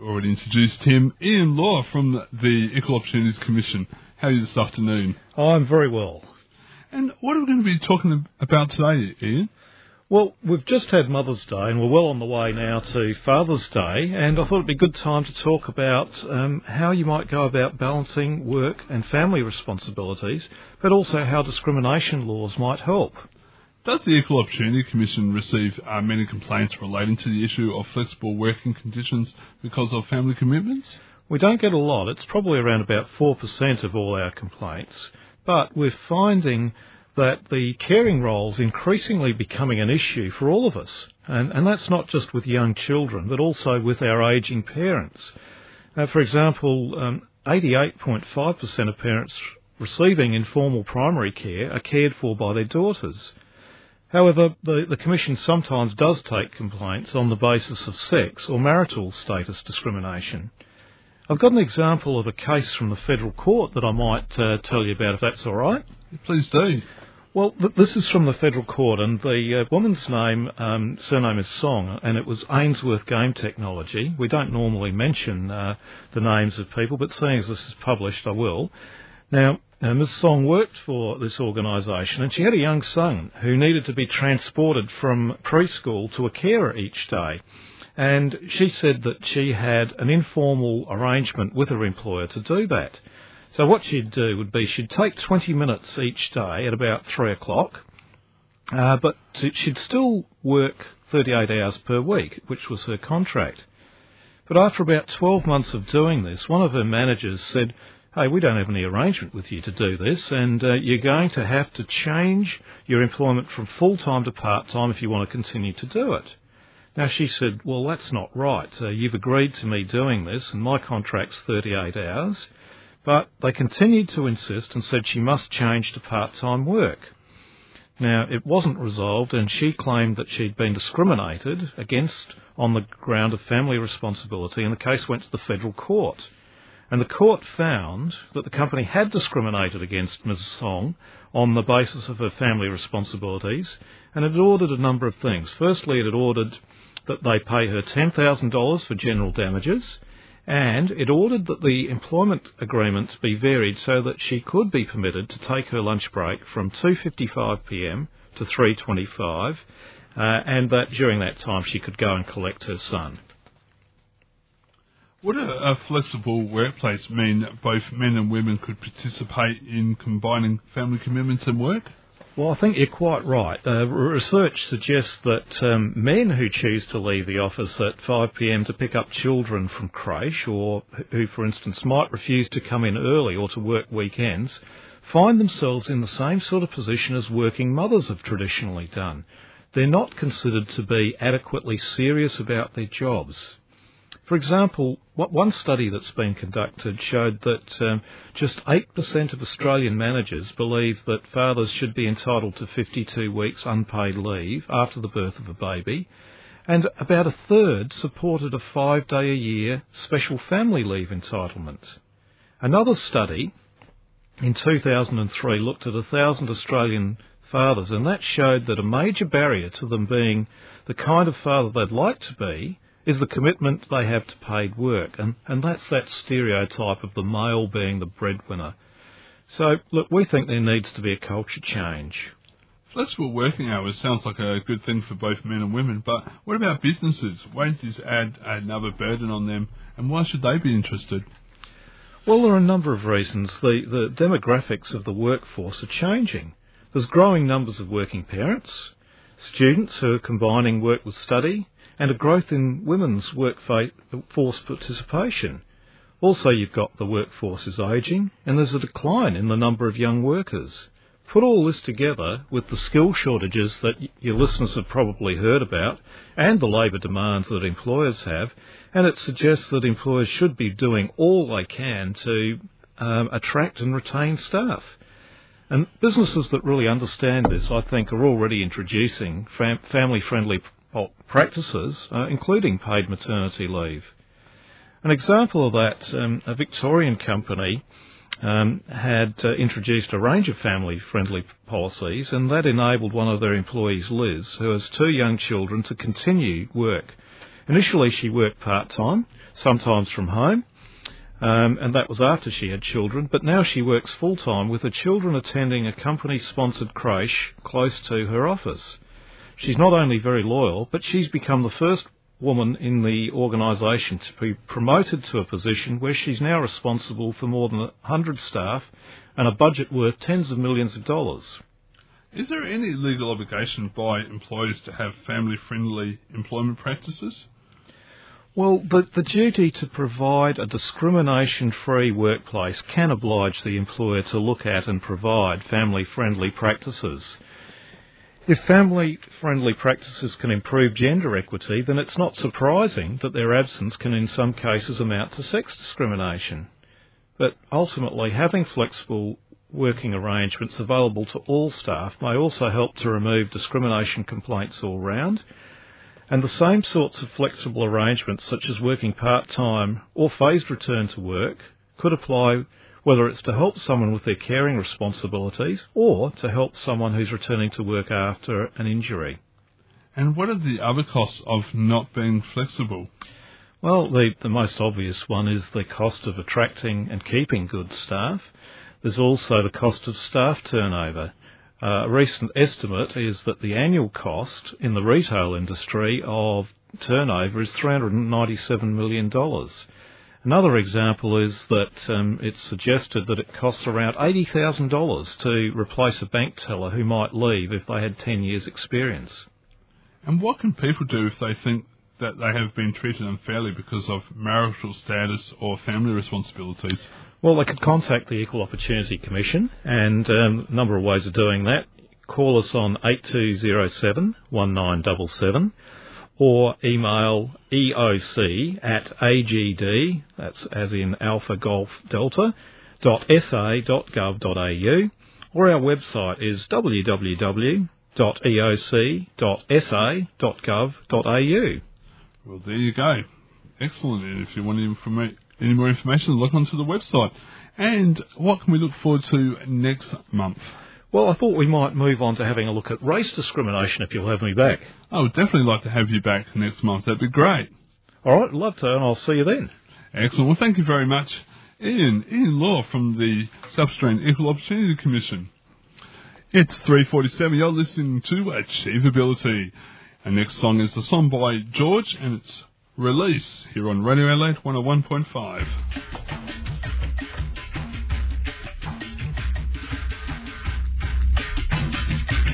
already introduced him, Ian Law from the Equal Opportunities Commission. How are you this afternoon? I'm very well. And what are we going to be talking about today, Ian? Well, we've just had Mother's Day and we're well on the way now to Father's Day, and I thought it'd be a good time to talk about um, how you might go about balancing work and family responsibilities, but also how discrimination laws might help. Does the Equal Opportunity Commission receive uh, many complaints relating to the issue of flexible working conditions because of family commitments? We don't get a lot. It's probably around about 4% of all our complaints, but we're finding that the caring role is increasingly becoming an issue for all of us. And, and that's not just with young children, but also with our ageing parents. Uh, for example, um, 88.5% of parents receiving informal primary care are cared for by their daughters. However, the, the Commission sometimes does take complaints on the basis of sex or marital status discrimination. I've got an example of a case from the federal court that I might uh, tell you about if that's all right. Please do. Well, th- this is from the federal court, and the uh, woman's name, um, surname is Song, and it was Ainsworth Game Technology. We don't normally mention uh, the names of people, but seeing as this is published, I will. Now, uh, Ms. Song worked for this organisation, and she had a young son who needed to be transported from preschool to a carer each day. And she said that she had an informal arrangement with her employer to do that. So what she'd do would be she'd take 20 minutes each day at about 3 o'clock, uh, but she'd still work 38 hours per week, which was her contract. But after about 12 months of doing this, one of her managers said, hey, we don't have any arrangement with you to do this, and uh, you're going to have to change your employment from full-time to part-time if you want to continue to do it. Now she said, well, that's not right. Uh, you've agreed to me doing this, and my contract's 38 hours. But they continued to insist and said she must change to part-time work. Now, it wasn't resolved, and she claimed that she'd been discriminated against on the ground of family responsibility, and the case went to the federal court. And the court found that the company had discriminated against Ms. Song on the basis of her family responsibilities, and it ordered a number of things. Firstly, it ordered that they pay her $10,000 for general damages and it ordered that the employment agreement be varied so that she could be permitted to take her lunch break from 2:55 p.m. to 3:25 uh, and that during that time she could go and collect her son. Would a, a, flexible workplace mean that both men and women could participate in combining family commitments and work? Well, I think you're quite right. Uh, research suggests that um, men who choose to leave the office at 5 pm to pick up children from creche, or who, for instance, might refuse to come in early or to work weekends, find themselves in the same sort of position as working mothers have traditionally done. They're not considered to be adequately serious about their jobs. For example, one study that's been conducted showed that um, just 8% of Australian managers believe that fathers should be entitled to 52 weeks unpaid leave after the birth of a baby, and about a third supported a five day a year special family leave entitlement. Another study in 2003 looked at 1,000 Australian fathers, and that showed that a major barrier to them being the kind of father they'd like to be is the commitment they have to paid work, and, and that's that stereotype of the male being the breadwinner. So, look, we think there needs to be a culture change. Flexible working hours sounds like a good thing for both men and women, but what about businesses? Won't this add another burden on them, and why should they be interested? Well, there are a number of reasons. The, the demographics of the workforce are changing. There's growing numbers of working parents, students who are combining work with study, and a growth in women's workforce participation. Also, you've got the workforce is ageing, and there's a decline in the number of young workers. Put all this together with the skill shortages that your listeners have probably heard about, and the labour demands that employers have, and it suggests that employers should be doing all they can to um, attract and retain staff. And businesses that really understand this, I think, are already introducing fam- family friendly practices, uh, including paid maternity leave. An example of that, um, a Victorian company um, had uh, introduced a range of family friendly policies, and that enabled one of their employees, Liz, who has two young children, to continue work Initially, she worked part time, sometimes from home, um, and that was after she had children, but now she works full time with her children attending a company sponsored creche close to her office. She's not only very loyal, but she's become the first woman in the organisation to be promoted to a position where she's now responsible for more than 100 staff and a budget worth tens of millions of dollars. Is there any legal obligation by employers to have family friendly employment practices? Well, the, the duty to provide a discrimination free workplace can oblige the employer to look at and provide family friendly practices. If family friendly practices can improve gender equity, then it's not surprising that their absence can in some cases amount to sex discrimination. But ultimately, having flexible working arrangements available to all staff may also help to remove discrimination complaints all round. And the same sorts of flexible arrangements, such as working part time or phased return to work, could apply whether it's to help someone with their caring responsibilities or to help someone who's returning to work after an injury. And what are the other costs of not being flexible? Well, the, the most obvious one is the cost of attracting and keeping good staff. There's also the cost of staff turnover. Uh, a recent estimate is that the annual cost in the retail industry of turnover is $397 million. Another example is that um, it's suggested that it costs around $80,000 to replace a bank teller who might leave if they had 10 years' experience. And what can people do if they think that they have been treated unfairly because of marital status or family responsibilities? Well, they could contact the Equal Opportunity Commission, and um, a number of ways of doing that. Call us on 8207 1977 or email eoc at agd, that's as in Alpha Golf Delta, dot sa.gov.au, or our website is www.eoc.sa.gov.au. Well, there you go. Excellent. And if you want informa- any more information, look onto the website. And what can we look forward to next month? Well, I thought we might move on to having a look at race discrimination if you'll have me back. I would definitely like to have you back next month. That'd be great. All right, love to, and I'll see you then. Excellent. Well, thank you very much, Ian. Ian Law from the South Australian Equal Opportunity Commission. It's 3.47. You're listening to AchieveAbility. Our next song is the song by George, and it's Release here on Radio Adelaide 101.5.